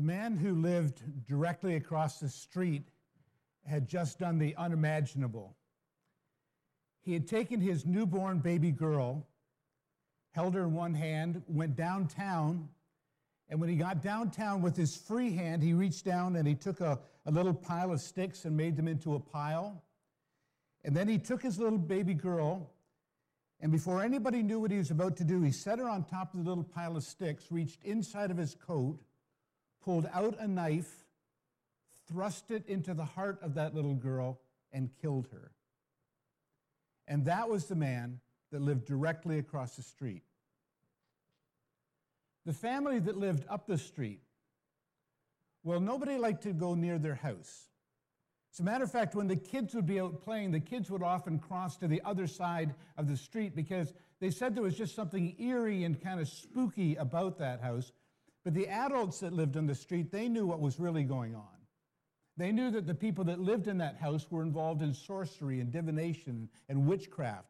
The man who lived directly across the street had just done the unimaginable. He had taken his newborn baby girl, held her in one hand, went downtown, and when he got downtown with his free hand, he reached down and he took a, a little pile of sticks and made them into a pile. And then he took his little baby girl, and before anybody knew what he was about to do, he set her on top of the little pile of sticks, reached inside of his coat, pulled out a knife, thrust it into the heart of that little girl, and killed her. And that was the man that lived directly across the street. The family that lived up the street, well, nobody liked to go near their house. As a matter of fact, when the kids would be out playing, the kids would often cross to the other side of the street because they said there was just something eerie and kind of spooky about that house. But the adults that lived on the street, they knew what was really going on. They knew that the people that lived in that house were involved in sorcery and divination and witchcraft.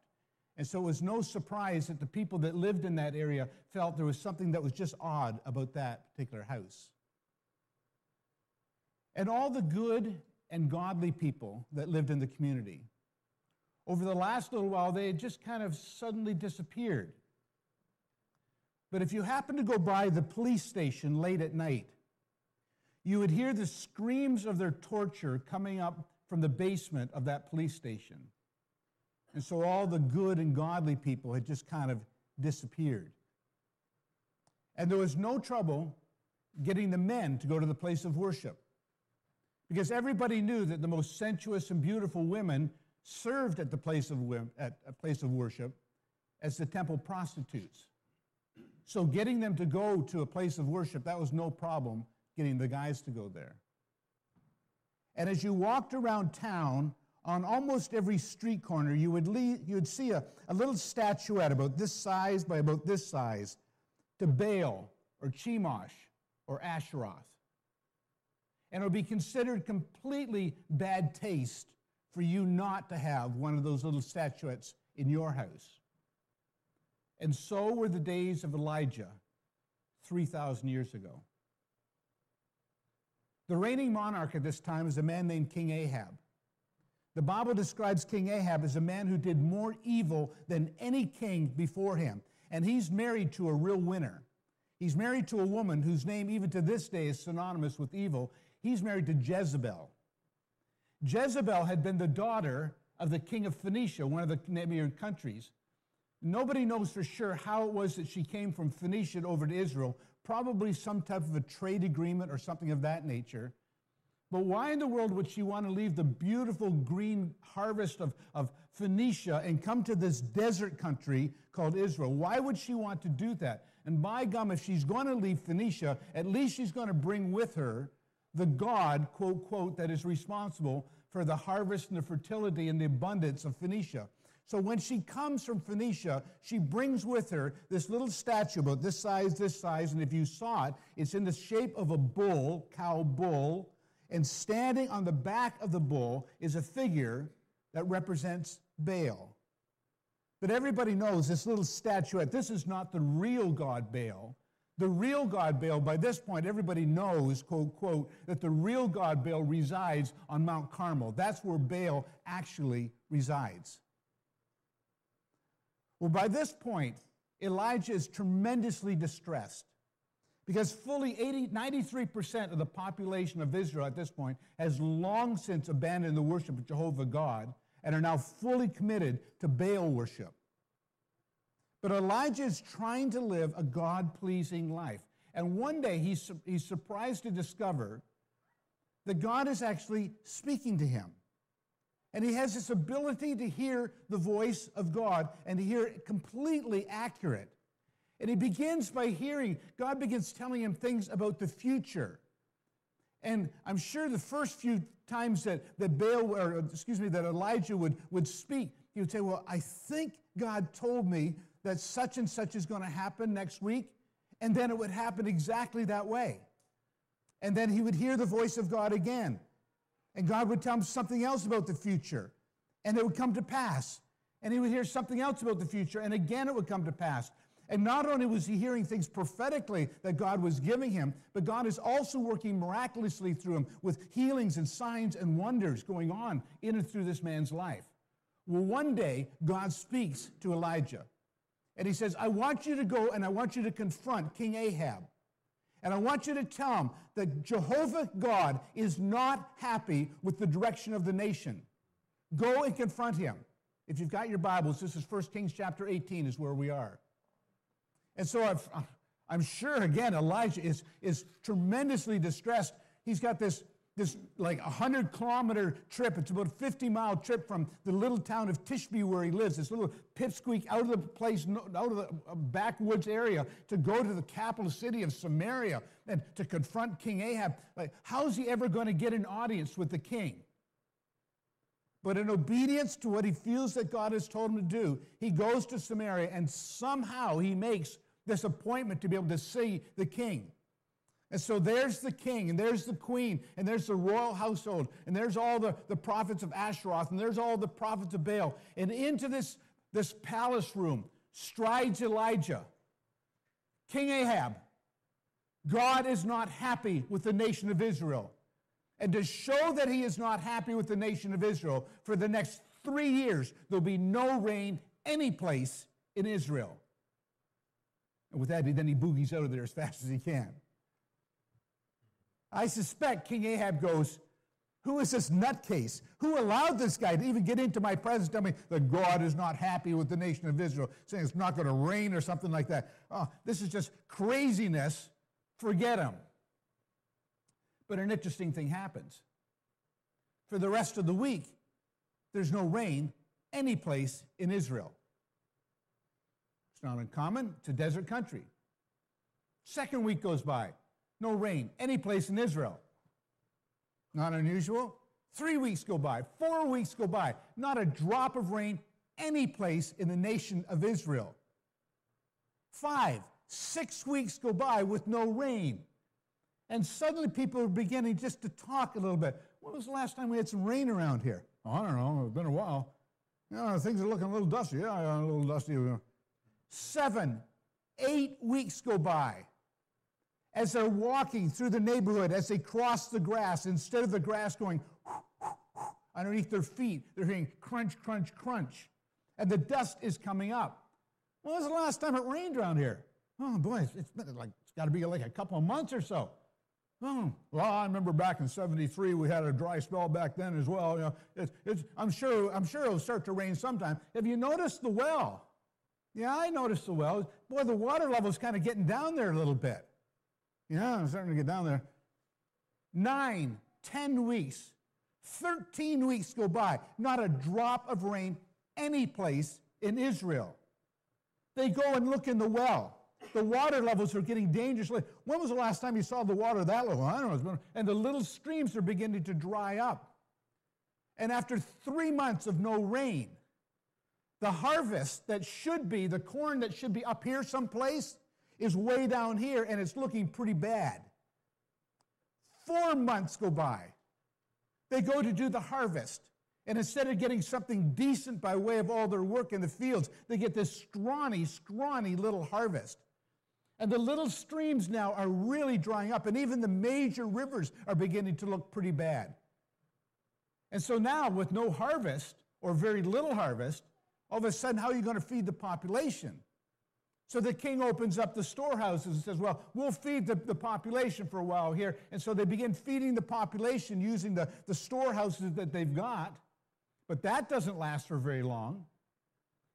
And so it was no surprise that the people that lived in that area felt there was something that was just odd about that particular house. And all the good and godly people that lived in the community, over the last little while, they had just kind of suddenly disappeared. But if you happened to go by the police station late at night, you would hear the screams of their torture coming up from the basement of that police station. And so all the good and godly people had just kind of disappeared. And there was no trouble getting the men to go to the place of worship because everybody knew that the most sensuous and beautiful women served at the place of, at a place of worship as the temple prostitutes. So getting them to go to a place of worship, that was no problem getting the guys to go there. And as you walked around town, on almost every street corner, you would, lead, you would see a, a little statuette about this size by about this size to Baal or Chemosh or Asheroth. And it would be considered completely bad taste for you not to have one of those little statuettes in your house. And so were the days of Elijah 3,000 years ago. The reigning monarch at this time is a man named King Ahab. The Bible describes King Ahab as a man who did more evil than any king before him. And he's married to a real winner. He's married to a woman whose name, even to this day, is synonymous with evil. He's married to Jezebel. Jezebel had been the daughter of the king of Phoenicia, one of the neighboring countries. Nobody knows for sure how it was that she came from Phoenicia over to Israel, probably some type of a trade agreement or something of that nature. But why in the world would she want to leave the beautiful green harvest of, of Phoenicia and come to this desert country called Israel? Why would she want to do that? And by gum, if she's going to leave Phoenicia, at least she's going to bring with her the God, quote, quote, that is responsible for the harvest and the fertility and the abundance of Phoenicia. So when she comes from Phoenicia, she brings with her this little statue about this size, this size, and if you saw it, it's in the shape of a bull, cow bull, and standing on the back of the bull is a figure that represents Baal. But everybody knows this little statuette, this is not the real God Baal. The real God Baal, by this point, everybody knows, quote, quote, that the real God Baal resides on Mount Carmel. That's where Baal actually resides. Well, by this point, Elijah is tremendously distressed. Because fully 80, 93% of the population of Israel at this point has long since abandoned the worship of Jehovah God and are now fully committed to Baal worship. But Elijah is trying to live a God pleasing life. And one day he's, he's surprised to discover that God is actually speaking to him. And he has this ability to hear the voice of God and to hear it completely accurate. And he begins by hearing, God begins telling him things about the future. And I'm sure the first few times that, that Baal, or excuse me, that Elijah would, would speak, he would say, Well, I think God told me that such and such is going to happen next week. And then it would happen exactly that way. And then he would hear the voice of God again. And God would tell him something else about the future. And it would come to pass. And he would hear something else about the future. And again, it would come to pass. And not only was he hearing things prophetically that God was giving him, but God is also working miraculously through him with healings and signs and wonders going on in and through this man's life. Well, one day, God speaks to Elijah. And he says, I want you to go and I want you to confront King Ahab. And I want you to tell him that Jehovah God is not happy with the direction of the nation. Go and confront him. If you've got your Bibles, this is 1 Kings chapter 18 is where we are. And so i am sure, again, Elijah is, is tremendously distressed. He's got this, this like 100 kilometer trip. It's about a 50 mile trip from the little town of Tishbe where he lives, this little pipsqueak out of the place, out of the uh, backwoods area to go to the capital city of Samaria and to confront King Ahab. Like, how's he ever going to get an audience with the king? But in obedience to what he feels that God has told him to do, he goes to Samaria and somehow he makes this appointment to be able to see the king. And so there's the king, and there's the queen, and there's the royal household, and there's all the, the prophets of Asheroth, and there's all the prophets of Baal. And into this, this palace room strides Elijah. King Ahab, God is not happy with the nation of Israel and to show that he is not happy with the nation of Israel, for the next three years, there'll be no rain any place in Israel. And with that, then he boogies out of there as fast as he can. I suspect King Ahab goes, Who is this nutcase? Who allowed this guy to even get into my presence, tell me that God is not happy with the nation of Israel, saying it's not going to rain or something like that? Oh, this is just craziness. Forget him. But an interesting thing happens. For the rest of the week, there's no rain any place in Israel. It's not uncommon, it's a desert country. Second week goes by, no rain any place in Israel. Not unusual. Three weeks go by, four weeks go by, not a drop of rain any place in the nation of Israel. Five, six weeks go by with no rain. And suddenly people are beginning just to talk a little bit. When was the last time we had some rain around here? Oh, I don't know. It's been a while. Yeah, things are looking a little dusty. Yeah a little dusty. Seven, eight weeks go by. As they're walking through the neighborhood, as they cross the grass, instead of the grass going underneath their feet, they're hearing crunch, crunch, crunch. And the dust is coming up. When was the last time it rained around here? Oh boy, it's been like it's got to be like a couple of months or so. Oh, well, I remember back in '73 we had a dry spell back then as well. You know, it's, it's, I'm sure I'm sure it'll start to rain sometime. Have you noticed the well? Yeah, I noticed the well. Boy, the water level's kind of getting down there a little bit. Yeah, I'm starting to get down there. Nine, ten weeks, 13 weeks go by, not a drop of rain any place in Israel. They go and look in the well the water levels are getting dangerously. When was the last time you saw the water that low? I don't know. And the little streams are beginning to dry up. And after three months of no rain, the harvest that should be, the corn that should be up here someplace, is way down here and it's looking pretty bad. Four months go by. They go to do the harvest. And instead of getting something decent by way of all their work in the fields, they get this scrawny, scrawny little harvest. And the little streams now are really drying up, and even the major rivers are beginning to look pretty bad. And so now, with no harvest or very little harvest, all of a sudden, how are you going to feed the population? So the king opens up the storehouses and says, Well, we'll feed the, the population for a while here. And so they begin feeding the population using the, the storehouses that they've got. But that doesn't last for very long.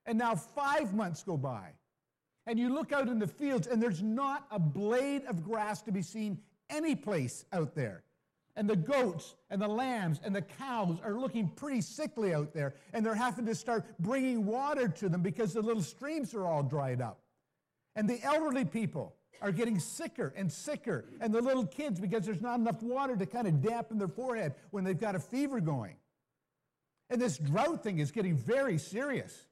And now five months go by and you look out in the fields and there's not a blade of grass to be seen any place out there. And the goats and the lambs and the cows are looking pretty sickly out there, and they're having to start bringing water to them because the little streams are all dried up. And the elderly people are getting sicker and sicker, and the little kids because there's not enough water to kind of dampen their forehead when they've got a fever going. And this drought thing is getting very serious.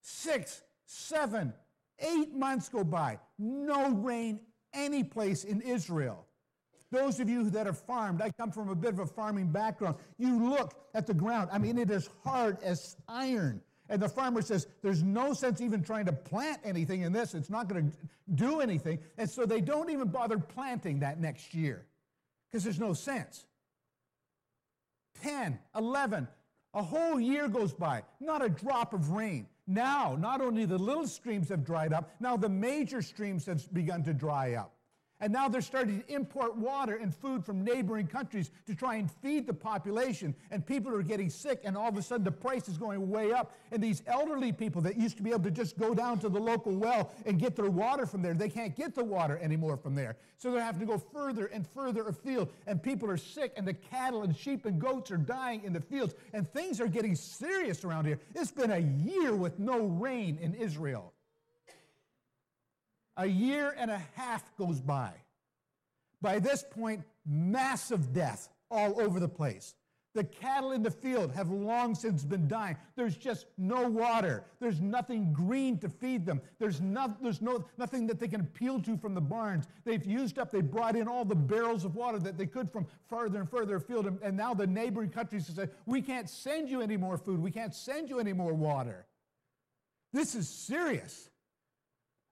Six, seven, Eight months go by, no rain any place in Israel. Those of you that are farmed, I come from a bit of a farming background. You look at the ground, I mean, it is hard as iron. And the farmer says, There's no sense even trying to plant anything in this. It's not going to do anything. And so they don't even bother planting that next year because there's no sense. 10, 11, a whole year goes by, not a drop of rain. Now, not only the little streams have dried up, now the major streams have begun to dry up. And now they're starting to import water and food from neighboring countries to try and feed the population. And people are getting sick, and all of a sudden the price is going way up. And these elderly people that used to be able to just go down to the local well and get their water from there, they can't get the water anymore from there. So they're having to go further and further afield. And people are sick, and the cattle and sheep and goats are dying in the fields. And things are getting serious around here. It's been a year with no rain in Israel. A year and a half goes by. By this point, massive death all over the place. The cattle in the field have long since been dying. There's just no water. There's nothing green to feed them. There's, no, there's no, nothing that they can appeal to from the barns. They've used up, they brought in all the barrels of water that they could from further and further afield. And, and now the neighboring countries said, We can't send you any more food. We can't send you any more water. This is serious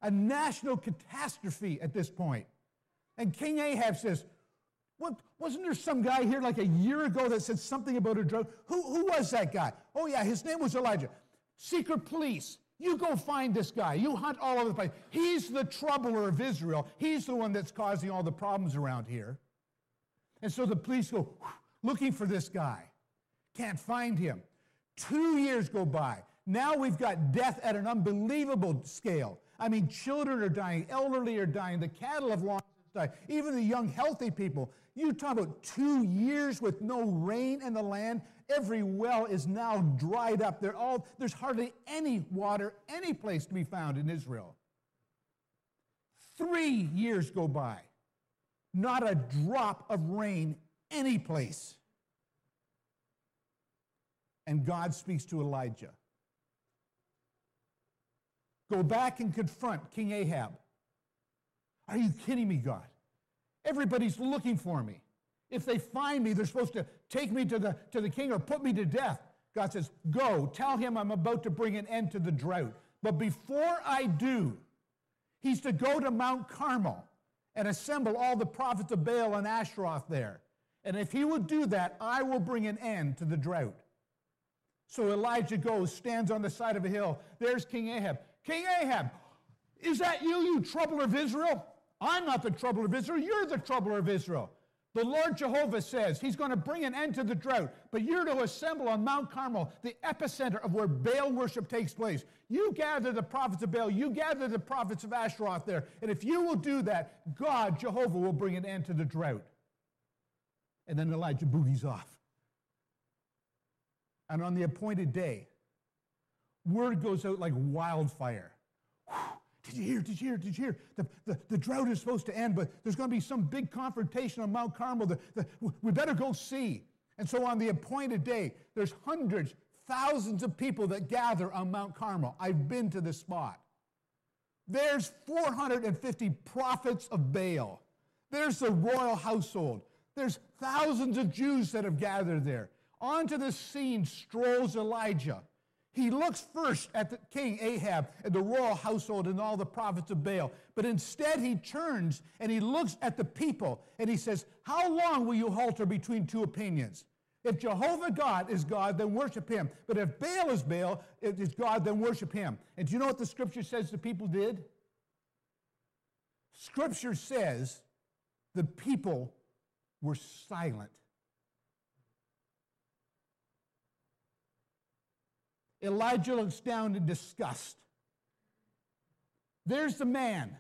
a national catastrophe at this point. And King Ahab says, what, wasn't there some guy here like a year ago that said something about a drug? Who, who was that guy? Oh, yeah, his name was Elijah. Secret police. You go find this guy. You hunt all over the place. He's the troubler of Israel. He's the one that's causing all the problems around here. And so the police go looking for this guy. Can't find him. Two years go by. Now we've got death at an unbelievable scale. I mean, children are dying, elderly are dying, the cattle have long died, even the young, healthy people. You talk about two years with no rain in the land. Every well is now dried up. They're all, there's hardly any water, any place to be found in Israel. Three years go by, not a drop of rain any place. And God speaks to Elijah. Go back and confront King Ahab. Are you kidding me, God? Everybody's looking for me. If they find me, they're supposed to take me to the, to the king or put me to death. God says, Go, tell him I'm about to bring an end to the drought. But before I do, he's to go to Mount Carmel and assemble all the prophets of Baal and Ashtaroth there. And if he will do that, I will bring an end to the drought. So Elijah goes, stands on the side of a hill. There's King Ahab. King Ahab, is that you, you troubler of Israel? I'm not the troubler of Israel. You're the troubler of Israel. The Lord Jehovah says he's going to bring an end to the drought, but you're to assemble on Mount Carmel, the epicenter of where Baal worship takes place. You gather the prophets of Baal, you gather the prophets of Ashtaroth there, and if you will do that, God, Jehovah, will bring an end to the drought. And then Elijah boogies off. And on the appointed day, word goes out like wildfire. Whew, did you hear? Did you hear? Did you hear? The, the, the drought is supposed to end, but there's going to be some big confrontation on Mount Carmel. The, the, we better go see. And so on the appointed day, there's hundreds, thousands of people that gather on Mount Carmel. I've been to this spot. There's 450 prophets of Baal. There's the royal household. There's thousands of Jews that have gathered there. Onto the scene strolls Elijah. He looks first at the king Ahab and the royal household and all the prophets of Baal, but instead he turns and he looks at the people and he says, How long will you halter between two opinions? If Jehovah God is God, then worship him. But if Baal is Baal, it is God, then worship him. And do you know what the scripture says the people did? Scripture says the people were silent. Elijah looks down in disgust. There's the man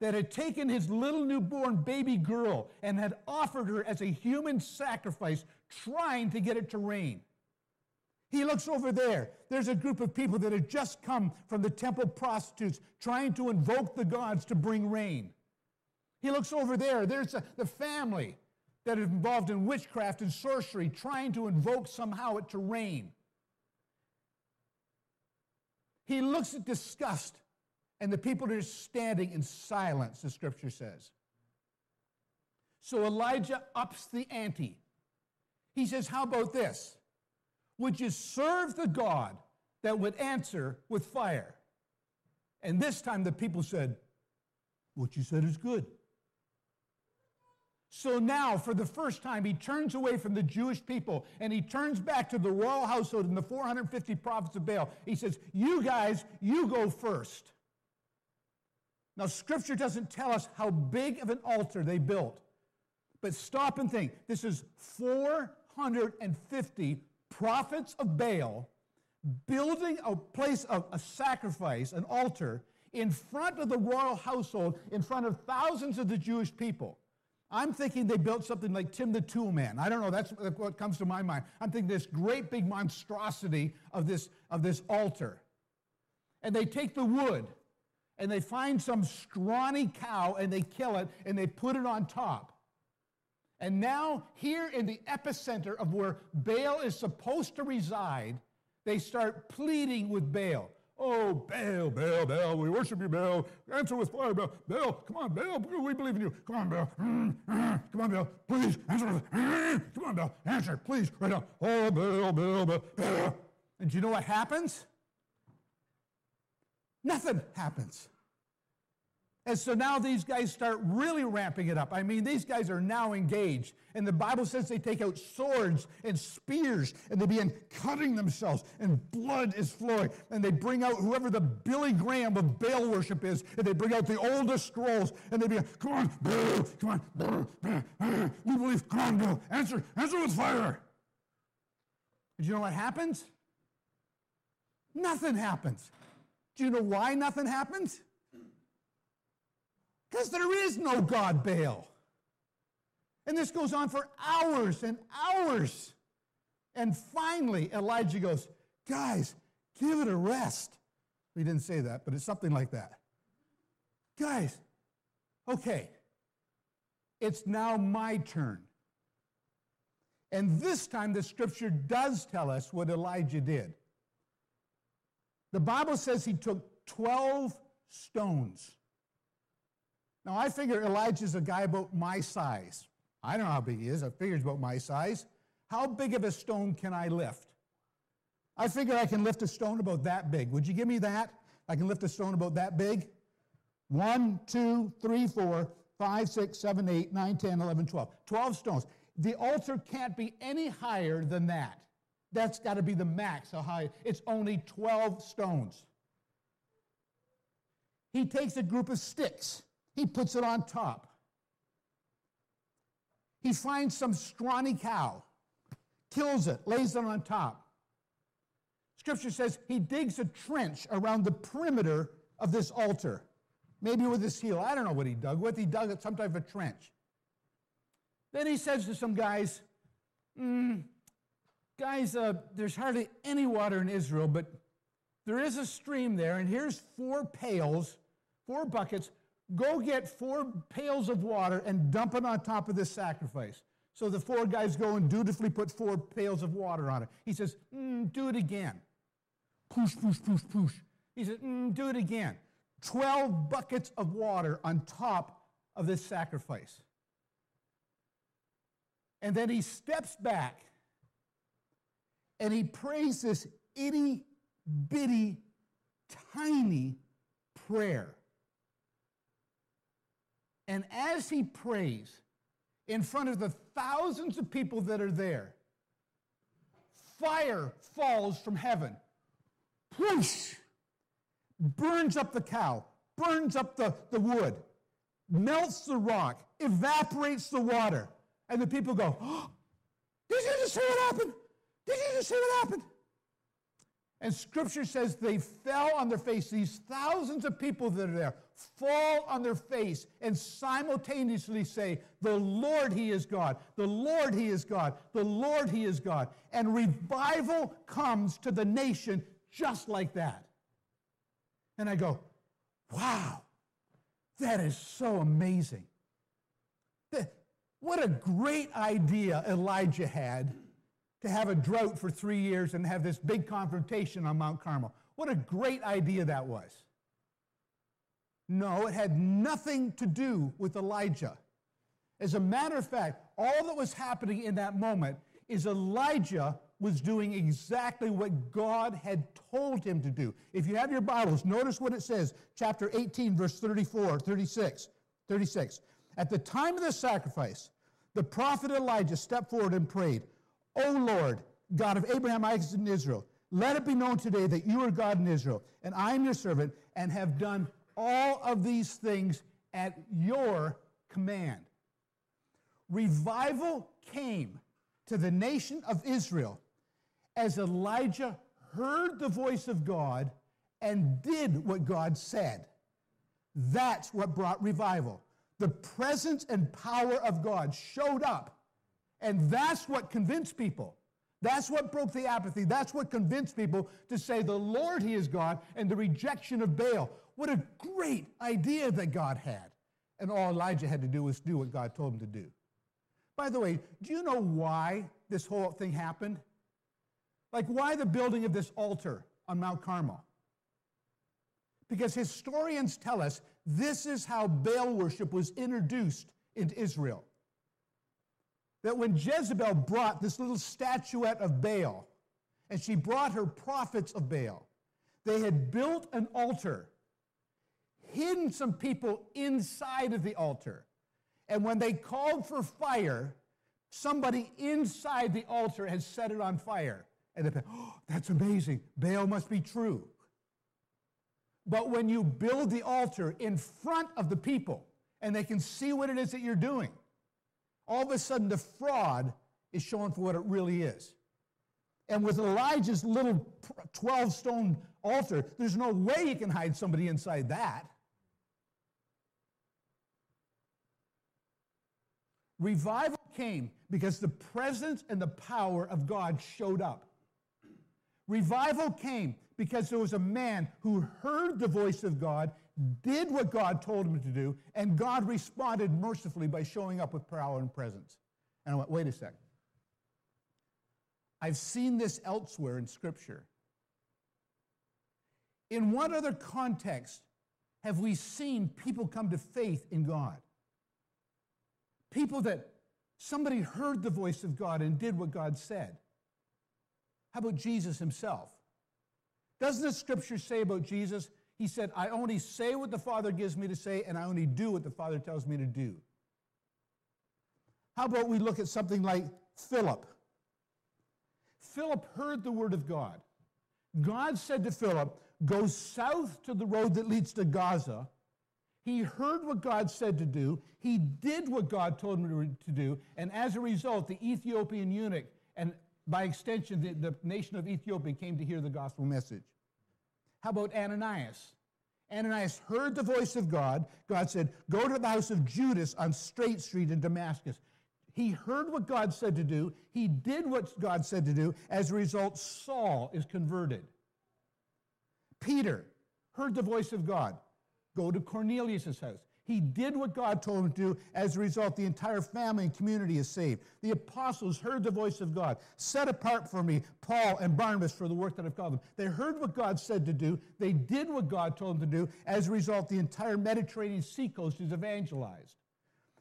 that had taken his little newborn baby girl and had offered her as a human sacrifice, trying to get it to rain. He looks over there. There's a group of people that had just come from the temple prostitutes trying to invoke the gods to bring rain. He looks over there. There's a, the family that is involved in witchcraft and sorcery trying to invoke somehow it to rain. He looks at disgust, and the people are standing in silence, the scripture says. So Elijah ups the ante. He says, How about this? Would you serve the God that would answer with fire. And this time the people said, What you said is good. So now, for the first time, he turns away from the Jewish people and he turns back to the royal household and the 450 prophets of Baal. He says, You guys, you go first. Now, scripture doesn't tell us how big of an altar they built, but stop and think. This is 450 prophets of Baal building a place of a sacrifice, an altar, in front of the royal household, in front of thousands of the Jewish people. I'm thinking they built something like Tim the Tool Man. I don't know, that's what comes to my mind. I'm thinking this great big monstrosity of this, of this altar. And they take the wood and they find some scrawny cow and they kill it and they put it on top. And now, here in the epicenter of where Baal is supposed to reside, they start pleading with Baal. Oh, Baal, Baal, Baal, we worship you, Baal. Answer with fire, Baal. Baal, come on, Baal, we believe in you. Come on, Baal. Mm, mm. Come on, Baal, please, answer with mm, Come on, Baal, answer, please, right now. Oh, Baal, Baal, Baal, Baal. And do you know what happens? Nothing happens. And so now these guys start really ramping it up. I mean, these guys are now engaged. And the Bible says they take out swords and spears and they begin cutting themselves, and blood is flowing. And they bring out whoever the Billy Graham of Baal worship is, and they bring out the oldest scrolls, and they begin, come on, Baal, come on, Baal, we believe, come on, answer, answer with fire. And you know what happens? Nothing happens. Do you know why nothing happens? Because there is no God Baal. And this goes on for hours and hours. And finally, Elijah goes, Guys, give it a rest. We didn't say that, but it's something like that. Guys, okay, it's now my turn. And this time, the scripture does tell us what Elijah did. The Bible says he took 12 stones now, I figure Elijah's a guy about my size. I don't know how big he is. I figure he's about my size. How big of a stone can I lift? I figure I can lift a stone about that big. Would you give me that? I can lift a stone about that big? One, two, three, four, five, six, seven, eight, nine, 10, 11, 12. 12 stones. The altar can't be any higher than that. That's got to be the max how high. It's only 12 stones. He takes a group of sticks he puts it on top. He finds some scrawny cow, kills it, lays it on top. Scripture says he digs a trench around the perimeter of this altar, maybe with his heel. I don't know what he dug with. He dug some type of a trench. Then he says to some guys, mm, Guys, uh, there's hardly any water in Israel, but there is a stream there, and here's four pails, four buckets Go get four pails of water and dump it on top of this sacrifice. So the four guys go and dutifully put four pails of water on it. He says, mm, Do it again. Push, push, push, push. He says, mm, Do it again. 12 buckets of water on top of this sacrifice. And then he steps back and he prays this itty bitty, tiny prayer. And as he prays in front of the thousands of people that are there, fire falls from heaven. Whoosh! Burns up the cow, burns up the, the wood, melts the rock, evaporates the water. And the people go, oh, Did you just see what happened? Did you just see what happened? And scripture says they fell on their face. These thousands of people that are there fall on their face and simultaneously say, The Lord, He is God. The Lord, He is God. The Lord, He is God. And revival comes to the nation just like that. And I go, Wow, that is so amazing. What a great idea Elijah had to have a drought for three years and have this big confrontation on Mount Carmel. What a great idea that was. No, it had nothing to do with Elijah. As a matter of fact, all that was happening in that moment is Elijah was doing exactly what God had told him to do. If you have your Bibles, notice what it says, chapter 18, verse 34, 36, 36. At the time of the sacrifice, the prophet Elijah stepped forward and prayed, O Lord, God of Abraham, Isaac, and Israel, let it be known today that you are God in Israel, and I am your servant, and have done all of these things at your command. Revival came to the nation of Israel as Elijah heard the voice of God and did what God said. That's what brought revival. The presence and power of God showed up, and that's what convinced people. That's what broke the apathy. That's what convinced people to say the Lord, He is God, and the rejection of Baal. What a great idea that God had. And all Elijah had to do was do what God told him to do. By the way, do you know why this whole thing happened? Like, why the building of this altar on Mount Carmel? Because historians tell us this is how Baal worship was introduced into Israel. That when Jezebel brought this little statuette of Baal, and she brought her prophets of Baal, they had built an altar, hidden some people inside of the altar. And when they called for fire, somebody inside the altar had set it on fire. And they thought, oh, that's amazing. Baal must be true. But when you build the altar in front of the people and they can see what it is that you're doing, all of a sudden the fraud is shown for what it really is. And with Elijah's little 12 stone altar, there's no way you can hide somebody inside that. Revival came because the presence and the power of God showed up. Revival came because there was a man who heard the voice of God, did what God told him to do, and God responded mercifully by showing up with power and presence. And I went, wait a second. I've seen this elsewhere in Scripture. In what other context have we seen people come to faith in God? People that somebody heard the voice of God and did what God said. How about Jesus himself? Doesn't the scripture say about Jesus? He said, I only say what the Father gives me to say, and I only do what the Father tells me to do. How about we look at something like Philip? Philip heard the word of God. God said to Philip, Go south to the road that leads to Gaza. He heard what God said to do. He did what God told him to do. And as a result, the Ethiopian eunuch and by extension, the, the nation of Ethiopia came to hear the gospel message. How about Ananias? Ananias heard the voice of God. God said, Go to the house of Judas on Straight Street in Damascus. He heard what God said to do. He did what God said to do. As a result, Saul is converted. Peter heard the voice of God. Go to Cornelius' house. He did what God told him to do. As a result, the entire family and community is saved. The apostles heard the voice of God. Set apart for me Paul and Barnabas for the work that I've called them. They heard what God said to do. They did what God told them to do. As a result, the entire Mediterranean seacoast is evangelized.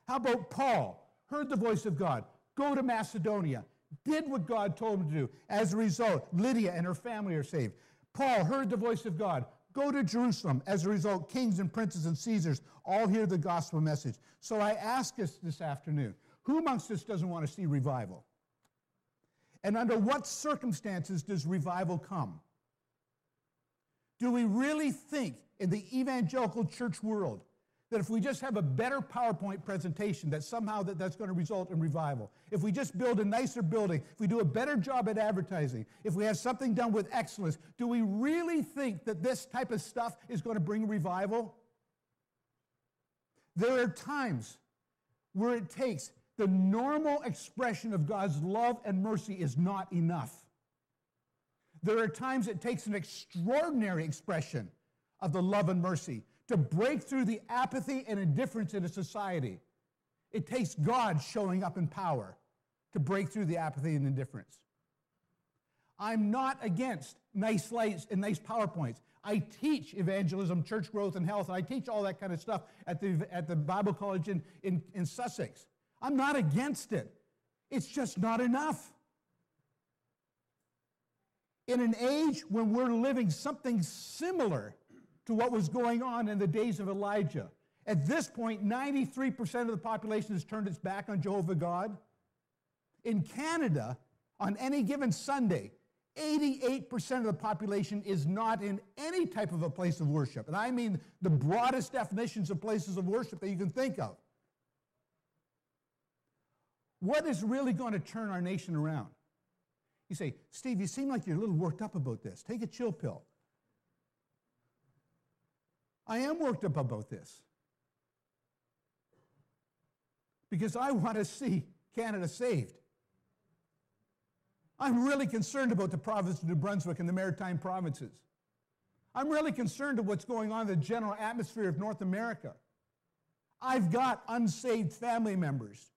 How about Paul? Heard the voice of God. Go to Macedonia. Did what God told him to do. As a result, Lydia and her family are saved. Paul heard the voice of God Go to Jerusalem. As a result, kings and princes and Caesars all hear the gospel message. So I ask us this afternoon who amongst us doesn't want to see revival? And under what circumstances does revival come? Do we really think in the evangelical church world that if we just have a better PowerPoint presentation, that somehow that, that's going to result in revival. If we just build a nicer building, if we do a better job at advertising, if we have something done with excellence, do we really think that this type of stuff is going to bring revival? There are times where it takes the normal expression of God's love and mercy is not enough. There are times it takes an extraordinary expression of the love and mercy to break through the apathy and indifference in a society. It takes God showing up in power to break through the apathy and indifference. I'm not against nice slides and nice PowerPoints. I teach evangelism, church growth, and health, and I teach all that kind of stuff at the, at the Bible College in, in, in Sussex. I'm not against it. It's just not enough. in an age when we're living something similar to what was going on in the days of Elijah. At this point, 93% of the population has turned its back on Jehovah God. In Canada, on any given Sunday, 88% of the population is not in any type of a place of worship. And I mean the broadest definitions of places of worship that you can think of. What is really going to turn our nation around? You say, Steve, you seem like you're a little worked up about this. Take a chill pill. I am worked up about this because I want to see Canada saved. I'm really concerned about the province of New Brunswick and the maritime provinces. I'm really concerned of what's going on in the general atmosphere of North America. I've got unsaved family members.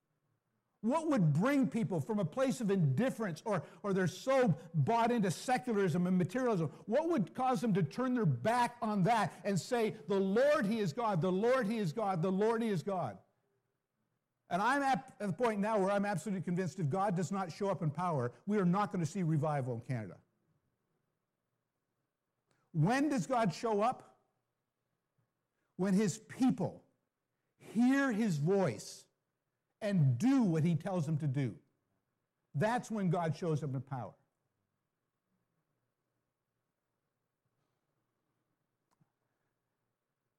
What would bring people from a place of indifference or, or they're so bought into secularism and materialism? What would cause them to turn their back on that and say, The Lord, He is God, the Lord, He is God, the Lord, He is God? And I'm at the point now where I'm absolutely convinced if God does not show up in power, we are not going to see revival in Canada. When does God show up? When his people hear his voice and do what he tells them to do. That's when God shows up in power.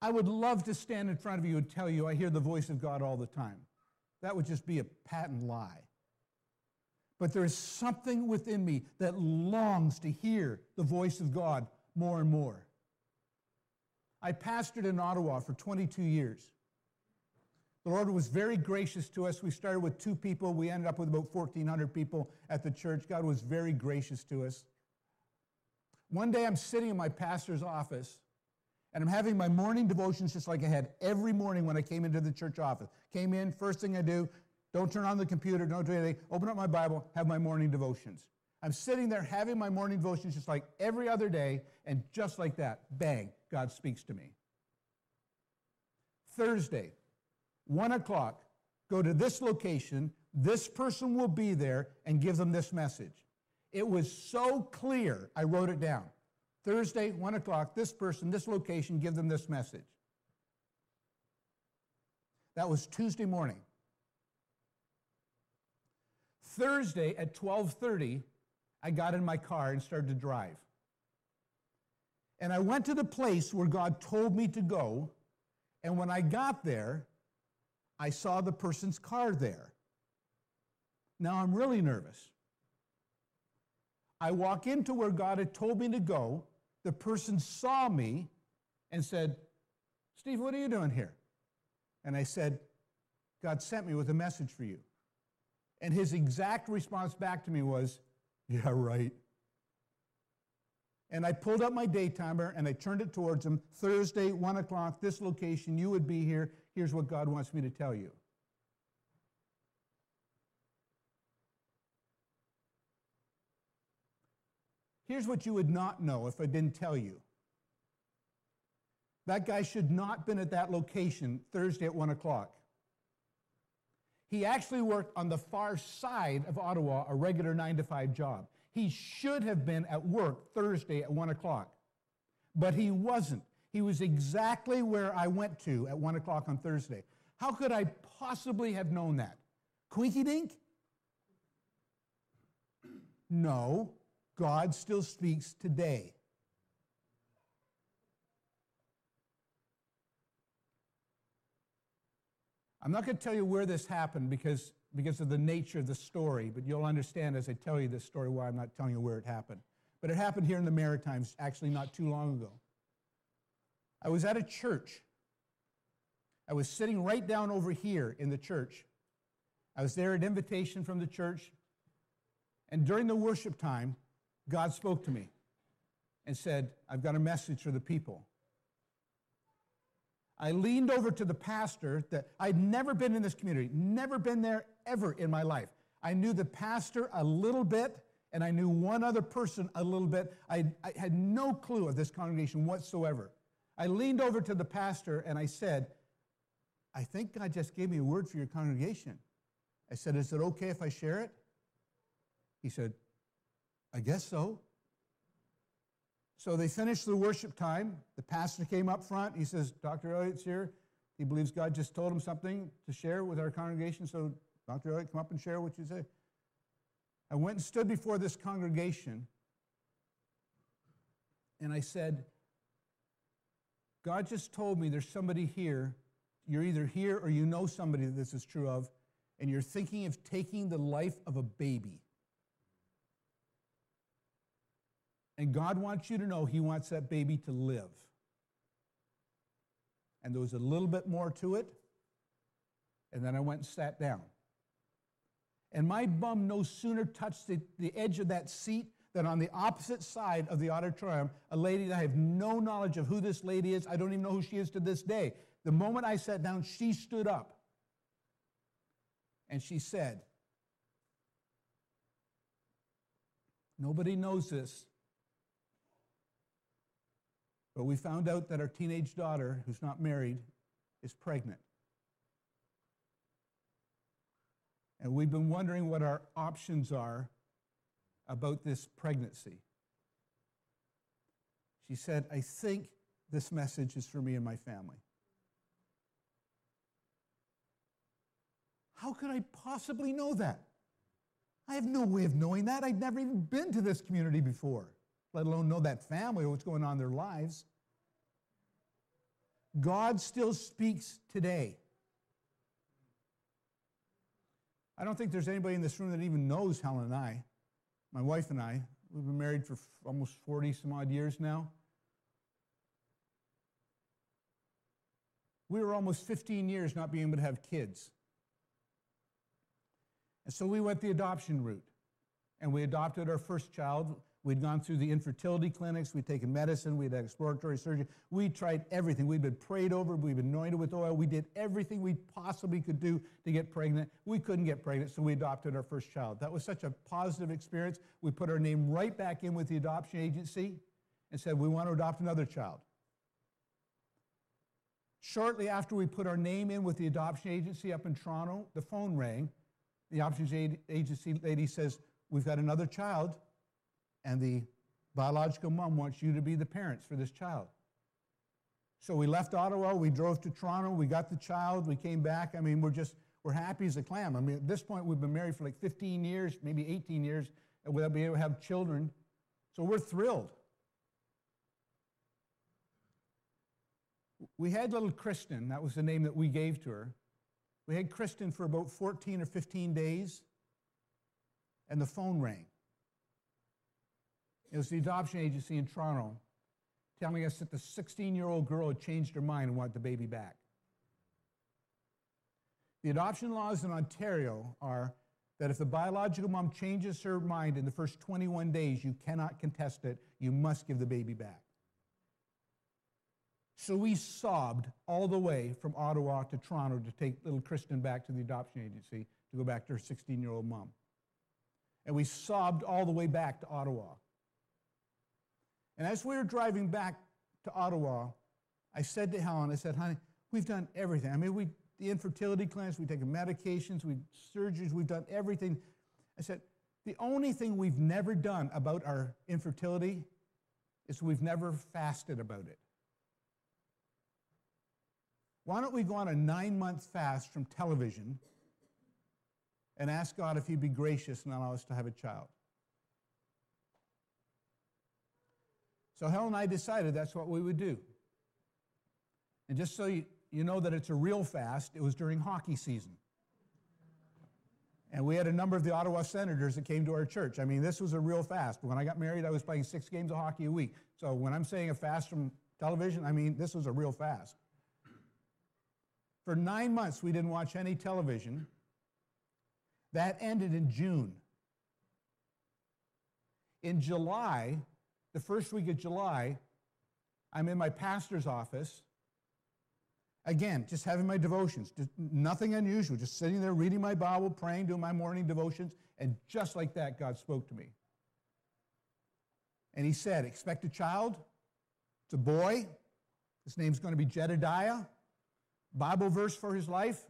I would love to stand in front of you and tell you I hear the voice of God all the time. That would just be a patent lie. But there is something within me that longs to hear the voice of God more and more. I pastored in Ottawa for 22 years. The Lord was very gracious to us. We started with two people. We ended up with about 1,400 people at the church. God was very gracious to us. One day I'm sitting in my pastor's office and I'm having my morning devotions just like I had every morning when I came into the church office. Came in, first thing I do, don't turn on the computer, don't do anything, open up my Bible, have my morning devotions. I'm sitting there having my morning devotions just like every other day, and just like that, bang, God speaks to me. Thursday, one o'clock, go to this location, this person will be there, and give them this message. It was so clear, I wrote it down. Thursday, 1 o'clock, this person, this location, give them this message. That was Tuesday morning. Thursday at 12:30, I got in my car and started to drive. And I went to the place where God told me to go, and when I got there, I saw the person's car there. Now I'm really nervous. I walk into where God had told me to go, the person saw me and said, Steve, what are you doing here? And I said, God sent me with a message for you. And his exact response back to me was, Yeah, right. And I pulled up my day timer and I turned it towards him. Thursday, 1 o'clock, this location, you would be here. Here's what God wants me to tell you. Here's what you would not know if I didn't tell you. That guy should not have been at that location Thursday at 1 o'clock. He actually worked on the far side of Ottawa, a regular 9 to 5 job. He should have been at work Thursday at 1 o'clock, but he wasn't. He was exactly where I went to at 1 o'clock on Thursday. How could I possibly have known that? Quinky dink? No. God still speaks today. I'm not going to tell you where this happened because, because of the nature of the story, but you'll understand as I tell you this story why I'm not telling you where it happened. But it happened here in the Maritimes actually not too long ago. I was at a church. I was sitting right down over here in the church. I was there at invitation from the church. And during the worship time, God spoke to me and said, I've got a message for the people. I leaned over to the pastor that I'd never been in this community, never been there ever in my life. I knew the pastor a little bit, and I knew one other person a little bit. I, I had no clue of this congregation whatsoever. I leaned over to the pastor and I said, I think God just gave me a word for your congregation. I said, Is it okay if I share it? He said, I guess so. So they finished the worship time. The pastor came up front. He says, Dr. Elliott's here. He believes God just told him something to share with our congregation. So, Dr. Elliott, come up and share what you say. I went and stood before this congregation and I said, God just told me there's somebody here. You're either here or you know somebody that this is true of, and you're thinking of taking the life of a baby. And God wants you to know He wants that baby to live. And there was a little bit more to it. And then I went and sat down. And my bum no sooner touched the, the edge of that seat than on the opposite side of the auditorium, a lady that I have no knowledge of who this lady is. I don't even know who she is to this day. The moment I sat down, she stood up and she said, Nobody knows this, but we found out that our teenage daughter, who's not married, is pregnant. And we've been wondering what our options are about this pregnancy. She said, I think this message is for me and my family. How could I possibly know that? I have no way of knowing that. I'd never even been to this community before let alone know that family or what's going on in their lives. God still speaks today. I don't think there's anybody in this room that even knows Helen and I, my wife and I. We've been married for almost 40 some odd years now. We were almost 15 years not being able to have kids. And so we went the adoption route. And we adopted our first child We'd gone through the infertility clinics, we'd taken medicine, we'd had exploratory surgery. We tried everything. We'd been prayed over, we'd been anointed with oil. We did everything we possibly could do to get pregnant. We couldn't get pregnant, so we adopted our first child. That was such a positive experience. We put our name right back in with the adoption agency and said, We want to adopt another child. Shortly after we put our name in with the adoption agency up in Toronto, the phone rang. The adoption agency lady says, We've got another child and the biological mom wants you to be the parents for this child. So we left Ottawa, we drove to Toronto, we got the child, we came back. I mean, we're just, we're happy as a clam. I mean, at this point, we've been married for like 15 years, maybe 18 years, and without being able to have children. So we're thrilled. We had little Kristen, that was the name that we gave to her. We had Kristen for about 14 or 15 days, and the phone rang. It was the adoption agency in Toronto telling us that the 16 year old girl had changed her mind and wanted the baby back. The adoption laws in Ontario are that if the biological mom changes her mind in the first 21 days, you cannot contest it. You must give the baby back. So we sobbed all the way from Ottawa to Toronto to take little Kristen back to the adoption agency to go back to her 16 year old mom. And we sobbed all the way back to Ottawa. And as we were driving back to Ottawa, I said to Helen, I said, honey, we've done everything. I mean, we the infertility clinics, we've taken medications, we surgeries, we've done everything. I said, the only thing we've never done about our infertility is we've never fasted about it. Why don't we go on a nine month fast from television and ask God if He'd be gracious and allow us to have a child? So Helen and I decided that's what we would do. And just so you, you know that it's a real fast, it was during hockey season. And we had a number of the Ottawa Senators that came to our church. I mean, this was a real fast. When I got married, I was playing six games of hockey a week. So when I'm saying a fast from television, I mean, this was a real fast. For nine months, we didn't watch any television. That ended in June. In July, the first week of July, I'm in my pastor's office. Again, just having my devotions, just nothing unusual, just sitting there reading my Bible, praying, doing my morning devotions, and just like that, God spoke to me. And He said, Expect a child. It's a boy. His name's going to be Jedediah. Bible verse for his life,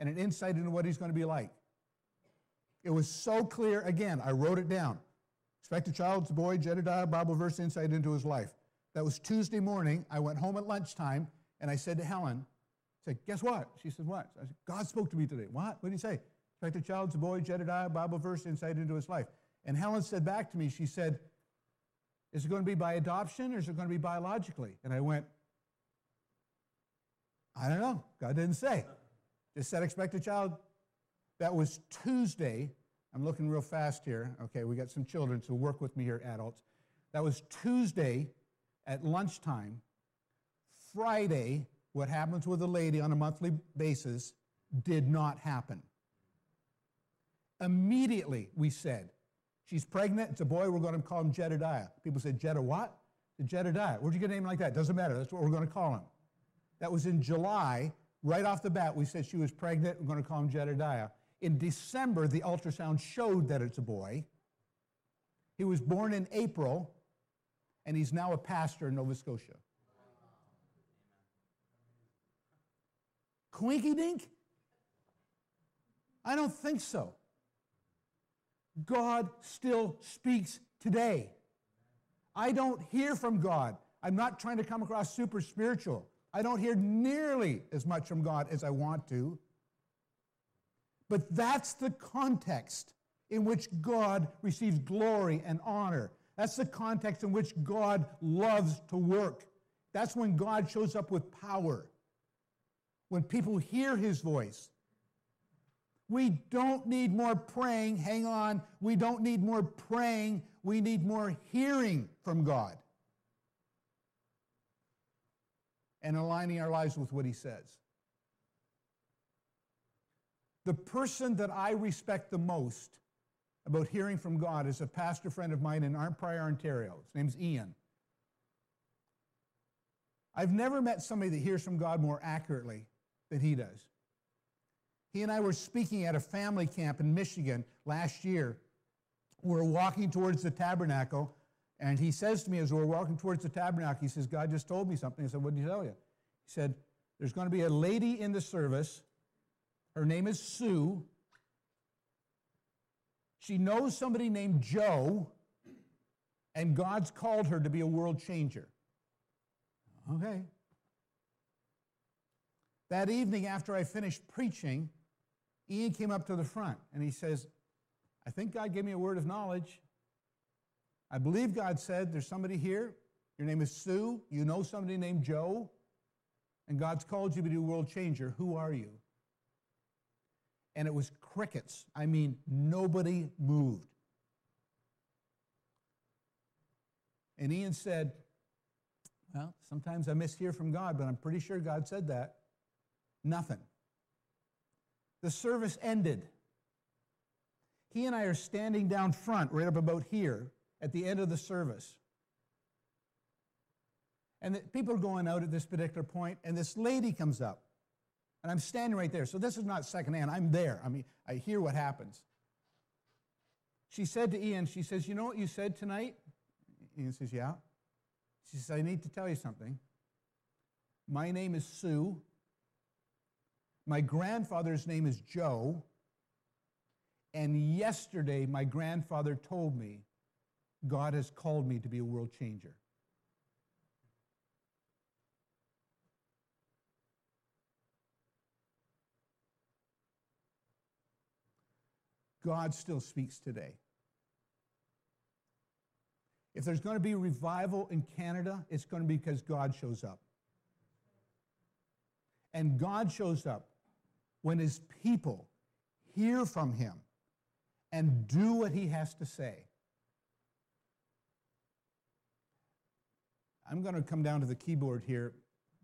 and an insight into what he's going to be like. It was so clear. Again, I wrote it down. Expect a child's boy, Jedediah, Bible verse insight into his life. That was Tuesday morning. I went home at lunchtime and I said to Helen, I said, guess what? She said, what? I said, God spoke to me today. What? What did he say? Expect a child's boy, Jedediah, Bible verse insight into his life. And Helen said back to me, she said, is it going to be by adoption or is it going to be biologically? And I went, I don't know. God didn't say. Just said expect a child. That was Tuesday. I'm looking real fast here. Okay, we got some children, so work with me here, adults. That was Tuesday at lunchtime. Friday, what happens with a lady on a monthly basis did not happen. Immediately, we said, She's pregnant. It's a boy. We're going to call him Jedediah. People said, Jeddah what? Jedediah. Where'd you get a name like that? Doesn't matter. That's what we're going to call him. That was in July. Right off the bat, we said she was pregnant. We're going to call him Jedediah. In December, the ultrasound showed that it's a boy. He was born in April, and he's now a pastor in Nova Scotia. Quinky dink? I don't think so. God still speaks today. I don't hear from God. I'm not trying to come across super spiritual. I don't hear nearly as much from God as I want to. But that's the context in which God receives glory and honor. That's the context in which God loves to work. That's when God shows up with power. When people hear his voice, we don't need more praying. Hang on. We don't need more praying. We need more hearing from God and aligning our lives with what He says. The person that I respect the most about hearing from God is a pastor friend of mine in Arnprior, Ontario. His name's Ian. I've never met somebody that hears from God more accurately than he does. He and I were speaking at a family camp in Michigan last year. We're walking towards the tabernacle, and he says to me as we're walking towards the tabernacle, he says, God just told me something. I said, What did he tell you? He said, There's going to be a lady in the service. Her name is Sue. She knows somebody named Joe, and God's called her to be a world changer. Okay. That evening, after I finished preaching, Ian came up to the front and he says, I think God gave me a word of knowledge. I believe God said, There's somebody here. Your name is Sue. You know somebody named Joe. And God's called you to be a world changer. Who are you? And it was crickets. I mean, nobody moved. And Ian said, Well, sometimes I mishear from God, but I'm pretty sure God said that. Nothing. The service ended. He and I are standing down front, right up about here, at the end of the service. And the, people are going out at this particular point, and this lady comes up. And I'm standing right there. So this is not secondhand. I'm there. I mean, I hear what happens. She said to Ian, she says, You know what you said tonight? Ian says, Yeah. She says, I need to tell you something. My name is Sue. My grandfather's name is Joe. And yesterday, my grandfather told me God has called me to be a world changer. God still speaks today. If there's going to be revival in Canada, it's going to be because God shows up. And God shows up when his people hear from him and do what he has to say. I'm going to come down to the keyboard here.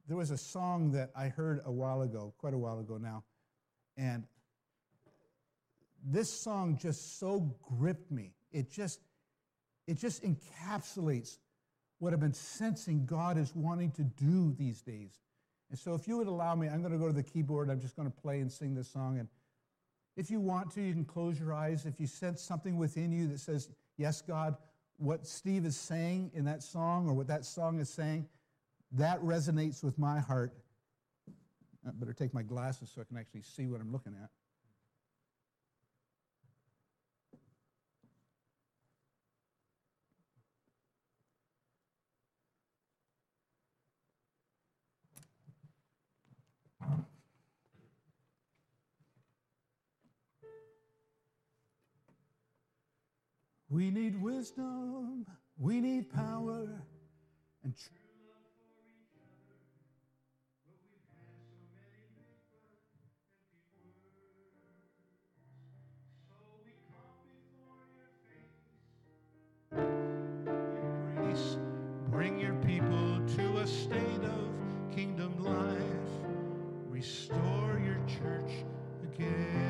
There was a song that I heard a while ago, quite a while ago now, and this song just so gripped me. It just it just encapsulates what I've been sensing God is wanting to do these days. And so, if you would allow me, I'm going to go to the keyboard. I'm just going to play and sing this song. And if you want to, you can close your eyes. If you sense something within you that says, Yes, God, what Steve is saying in that song or what that song is saying, that resonates with my heart. I better take my glasses so I can actually see what I'm looking at. We need wisdom, we need power, and truth. Bring your people to a state of kingdom life. Restore your church again.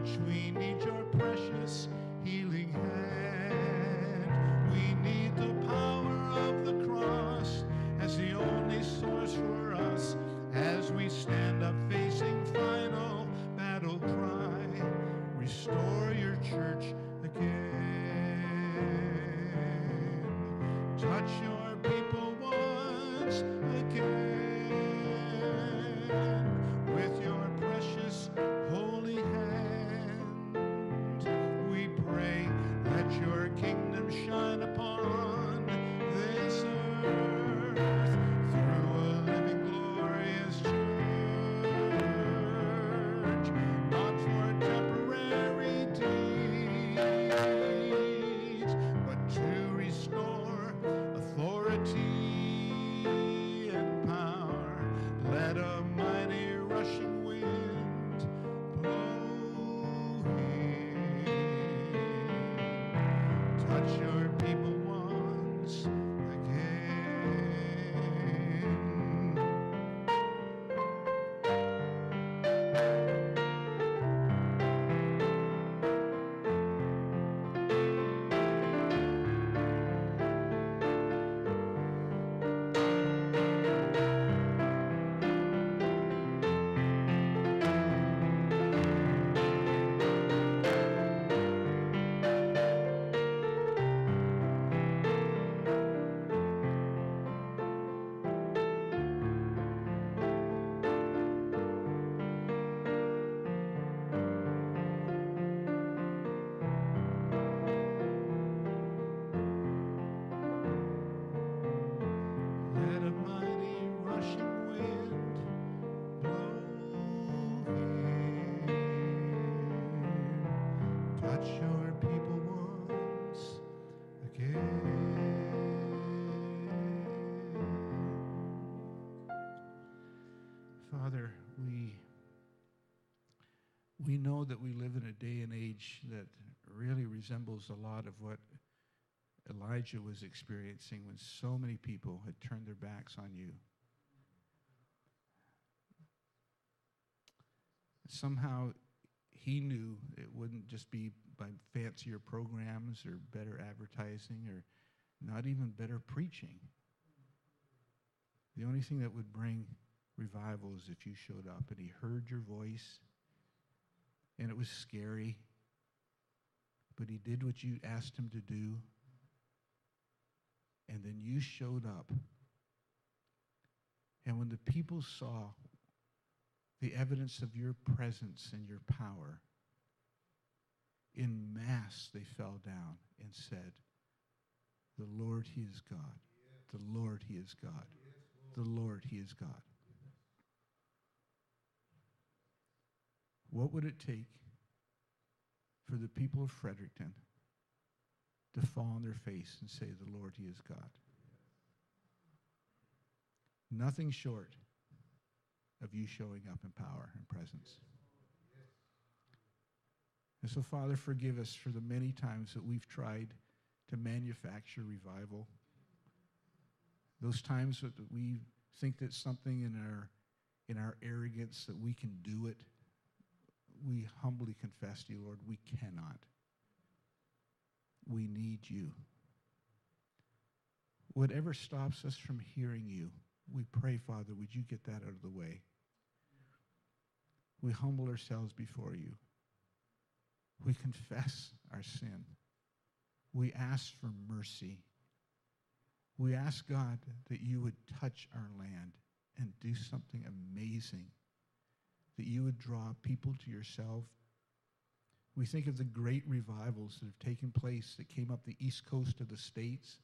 much we need Touch your people once that we live in a day and age that really resembles a lot of what Elijah was experiencing when so many people had turned their backs on you. Somehow he knew it wouldn't just be by fancier programs or better advertising or not even better preaching. The only thing that would bring revival is if you showed up and he heard your voice and it was scary, but he did what you asked him to do and then you showed up. And when the people saw the evidence of your presence and your power, in mass they fell down and said, The Lord, He is God. The Lord, He is God. The Lord, He is God. What would it take for the people of Fredericton to fall on their face and say, The Lord, He is God? Nothing short of you showing up in power and presence. And so, Father, forgive us for the many times that we've tried to manufacture revival. Those times that we think that something in our in our arrogance that we can do it, we humbly confess to you, Lord, we cannot. We need you. Whatever stops us from hearing you, we pray, Father, would you get that out of the way? We humble ourselves before you. We confess our sin. We ask for mercy. We ask, God, that you would touch our land and do something amazing, that you would draw people to yourself. We think of the great revivals that have taken place that came up the east coast of the States.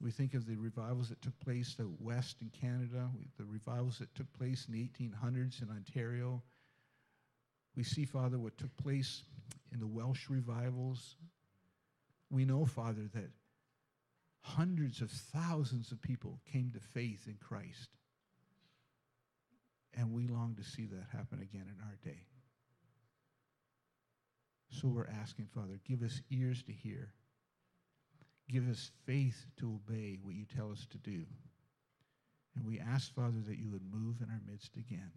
We think of the revivals that took place out west in Canada, the revivals that took place in the 1800s in Ontario. We see, Father, what took place in the Welsh revivals. We know, Father, that hundreds of thousands of people came to faith in Christ. And we long to see that happen again in our day. So we're asking, Father, give us ears to hear. Give us faith to obey what you tell us to do. And we ask, Father, that you would move in our midst again.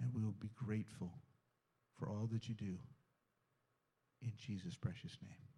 And we will be grateful for all that you do. In Jesus' precious name.